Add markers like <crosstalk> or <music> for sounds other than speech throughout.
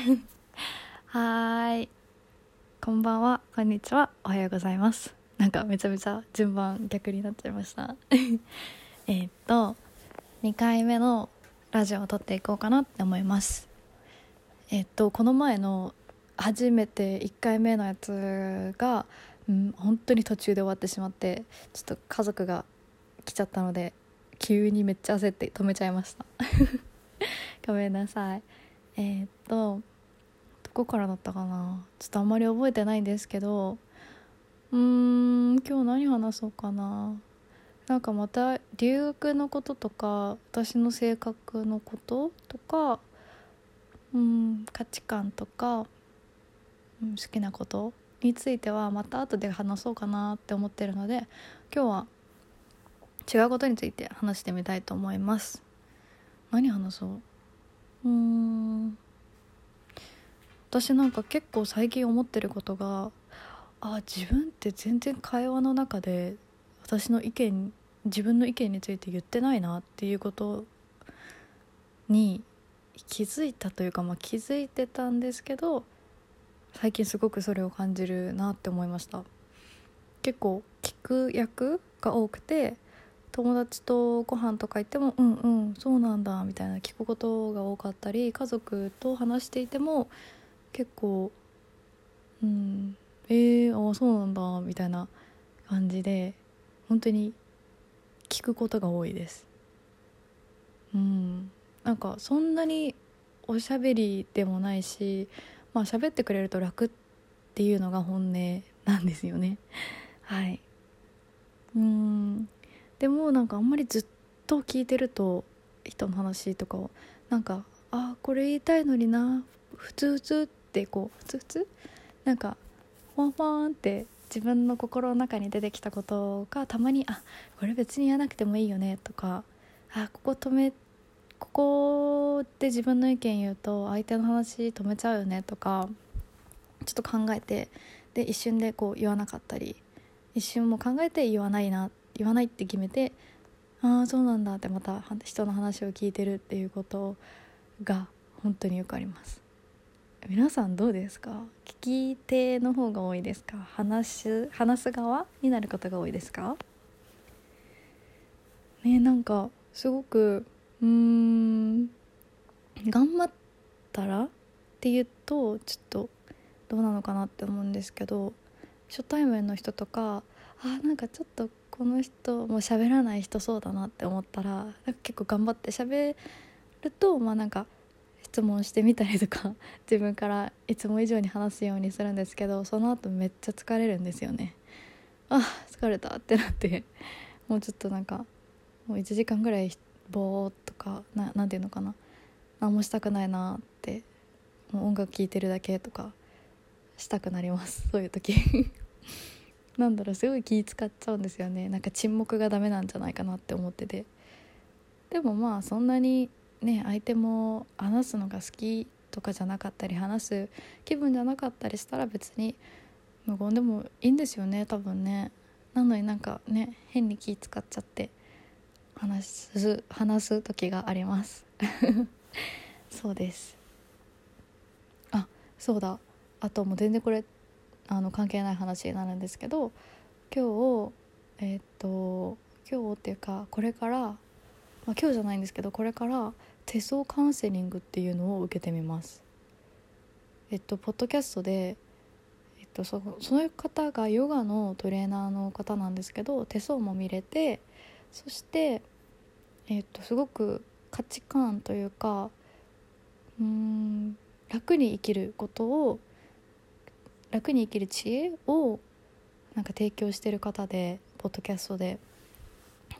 <laughs> はい。こんばんは。こんにちは。おはようございます。なんかめちゃめちゃ順番逆になっちゃいました。<laughs> えっと2回目のラジオを撮っていこうかなって思います。えっとこの前の初めて1回目のやつが、うん、本当に途中で終わってしまってちょっと家族が来ちゃったので急にめっちゃ焦って止めちゃいました。<laughs> ごめんなさい。えー、っとこからだったかな？ちょっとあんまり覚えてないんですけど。うーん今日何話そうかな？なんかまた留学のこととか私の性格のこととかうん価値観とか、うん、好きなことについてはまた後で話そうかなって思ってるので今日は違うことについて話してみたいと思います。何話そう？うーん。私なんか結構最近思ってることがあ自分って全然会話の中で私の意見自分の意見について言ってないなっていうことに気づいたというか、まあ、気づいてたんですけど最近すごくそれを感じるなって思いました。結構聞く役が多くて友達とご飯とか行っても「うんうんそうなんだ」みたいな聞くことが多かったり家族と話していても結構「うんえー、あそうなんだ」みたいな感じで本当に聞くことが多いです。うん。なんかそんなにおしゃべりでもないしまあ喋ってくれると楽っていうのが本音なんですよね。<laughs> はい。うん。でもなんかあんまりずっと聞いてると人の話とかをなんかあこれ言いたいのにな普通普通ってこう普通普通なんかフォンフォンって自分の心の中に出てきたことがたまにあこれ別に言わなくてもいいよねとかあここ止めここで自分の意見言うと相手の話止めちゃうよねとかちょっと考えてで一瞬でこう言わなかったり一瞬も考えて言わないな言わないって決めてああそうなんだってまた人の話を聞いてるっていうことが本当によくあります。皆さんどうですか？聞き手の方が多いですか？話す話す側になることが多いですか？ねなんかすごくうん頑張ったらっていうとちょっとどうなのかなって思うんですけど初対面の人とかあなんかちょっとこの人もう喋らない人そうだなって思ったら結構頑張って喋るとまあなんか質問してみたりとか <laughs> 自分からいつも以上に話すようにするんですけどその後めっちゃ疲れるんですよね。あ疲れたってなって <laughs> もうちょっとなんかもう1時間ぐらいぼーっとかななんていうのかな。何もしたくないなってもう音楽聴いてるだけとかしたくなります。<laughs> そういう時。なんだろうすごい気使っちゃうんですよね。なんか沈黙がダメなんじゃないかなって思ってて。でもまあそんなにね相手も話すのが好きとかじゃなかったり話す気分じゃなかったりしたら別に無言でもいいんですよね多分ね。なのになんかね変に気使っちゃって話す話す時があります。<laughs> そうです。あそうだ。あともう全然これあの関係ない話になるんですけど今日えー、っと今日っていうかこれから、まあ、今日じゃないんですけどこれから手相カウンセリングっていうのを受けてみます。えっとポッドキャストでえっとそその方がヨガのトレーナーの方なんですけど手相も見れてそしてえっとすごく価値観というかうん楽に生きることを楽に生きる知恵をなんか提供してる方でポッドキャストで。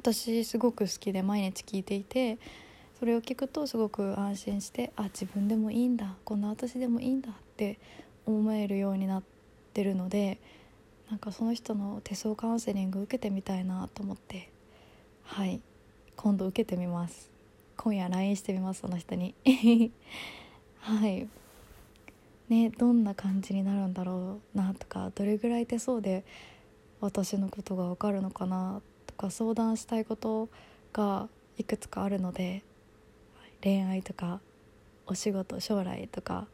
私すごく好きで毎日聞いていてそれを聞くとすごく安心してあ自分でもいいんだこんな私でもいいんだって思えるようになってるのでなんかその人の手相カウンセリング受けてみたいなと思ってはい今度受けてみます。今夜 LINE してみますその人に。<laughs> はい。ねどんな感じになるんだろうなとかどれぐらい手相で私のことが分かるのかなとか相談したいことがいくつかあるので恋愛とかお仕事将来とか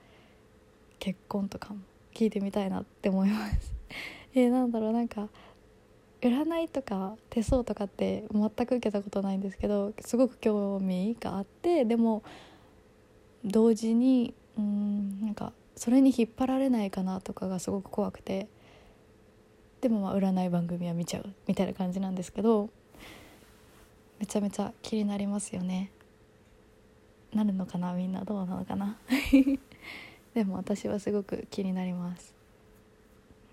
結婚とかも聞いてみたいなって思います。<laughs> えー、なんだろうなんか占いとか手相とかって全く受けたことないんですけどすごく興味があってでも同時にうんなんかそれに引っ張られないかなとかがすごく怖くて。でもまあ占い番組は見ちゃうみたいな感じなんですけどめちゃめちゃ気になりますよね。なるのかなみんなどうなのかな。<laughs> でも私はすごく気になります。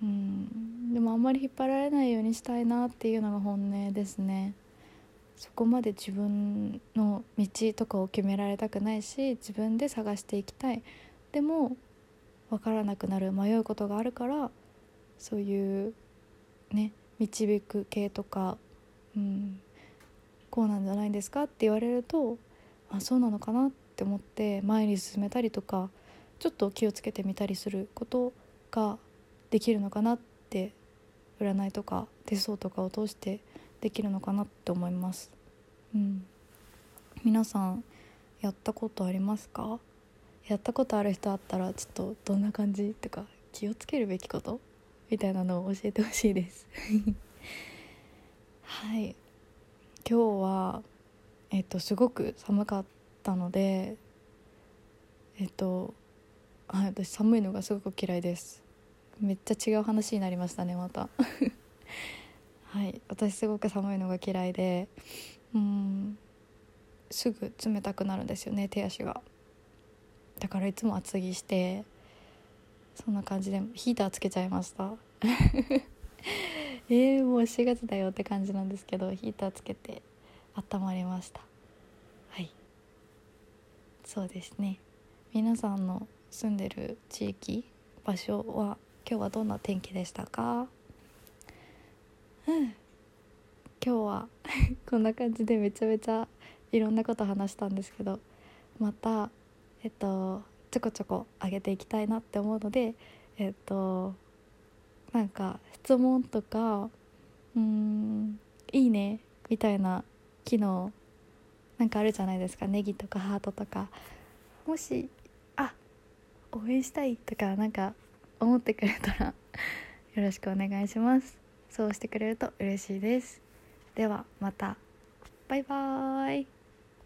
うん。でもあんまり引っ張られないようにしたいなっていうのが本音ですね。そこまで自分の道とかを決められたくないし自分で探していきたい。でも分からなくなる迷うことがあるからそういうね導く系とか、うん、こうなんじゃないですかって言われるとあそうなのかなって思って前に進めたりとかちょっと気をつけてみたりすることができるのかなって占いとか手相とかを通してできるのかなって思います。うん、皆さんやったことありますか？やったことある人あったらちょっとどんな感じ？とか気をつけるべきこと？みたいなのを教えてほしいです。<laughs> はい。今日はえっとすごく寒かったのでえっとはい私寒いのがすごく嫌いです。めっちゃ違う話になりましたねまた。<laughs> はい。私すごく寒いのが嫌いでうんすぐ冷たくなるんですよね手足が。だからいつも厚着してそんな感じでヒーターつけちゃいました。<laughs> えー、もう4月だよって感じなんですけどヒーターつけて温まりました。はい。そうですね。皆さんの住んでる地域場所は今日はどんな天気でしたか？うん。今日は <laughs> こんな感じでめちゃめちゃいろんなこと話したんですけどまたえっとちょこちょこ上げていきたいなって思うのでえっとなんか質問とかうんいいねみたいな機能なんかあるじゃないですか。ネギとかハートとか。もしあ応援したいとかなんか思ってくれたら <laughs> よろしくお願いします。そうしてくれると嬉しいです。ではまた。バイバーイ。